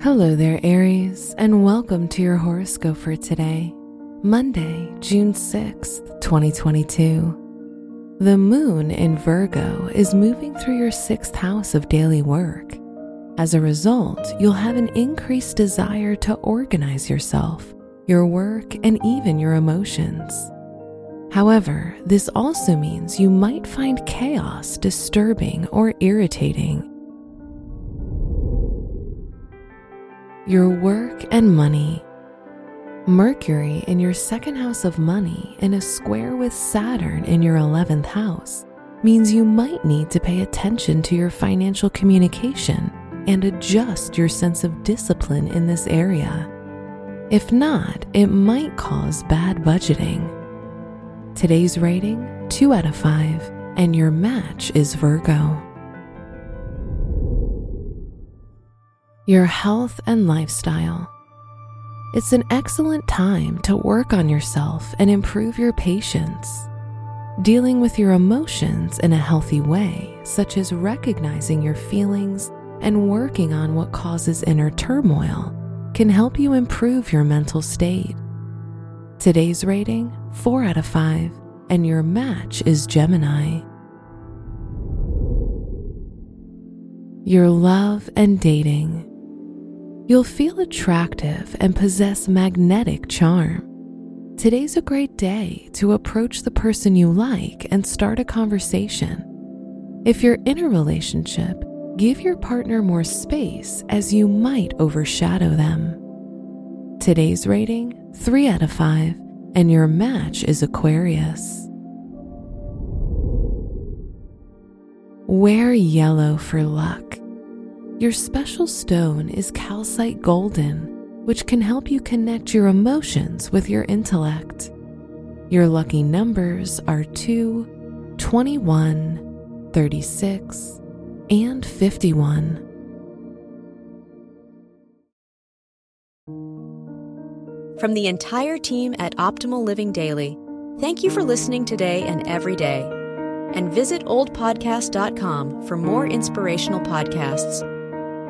Hello there, Aries, and welcome to your horoscope for today, Monday, June 6th, 2022. The moon in Virgo is moving through your sixth house of daily work. As a result, you'll have an increased desire to organize yourself, your work, and even your emotions. However, this also means you might find chaos disturbing or irritating your work and money. Mercury in your second house of money in a square with Saturn in your 11th house means you might need to pay attention to your financial communication and adjust your sense of discipline in this area. If not, it might cause bad budgeting. Today's rating 2 out of 5, and your match is Virgo. Your health and lifestyle. It's an excellent time to work on yourself and improve your patience. Dealing with your emotions in a healthy way, such as recognizing your feelings and working on what causes inner turmoil, can help you improve your mental state. Today's rating 4 out of 5, and your match is Gemini. Your love and dating. You'll feel attractive and possess magnetic charm. Today's a great day to approach the person you like and start a conversation. If you're in a relationship, give your partner more space as you might overshadow them. Today's rating 3 out of 5, and your match is Aquarius. Wear yellow for luck. Your special stone is calcite golden, which can help you connect your emotions with your intellect. Your lucky numbers are 2, 21, 36, and 51. From the entire team at Optimal Living Daily, thank you for listening today and every day. And visit oldpodcast.com for more inspirational podcasts.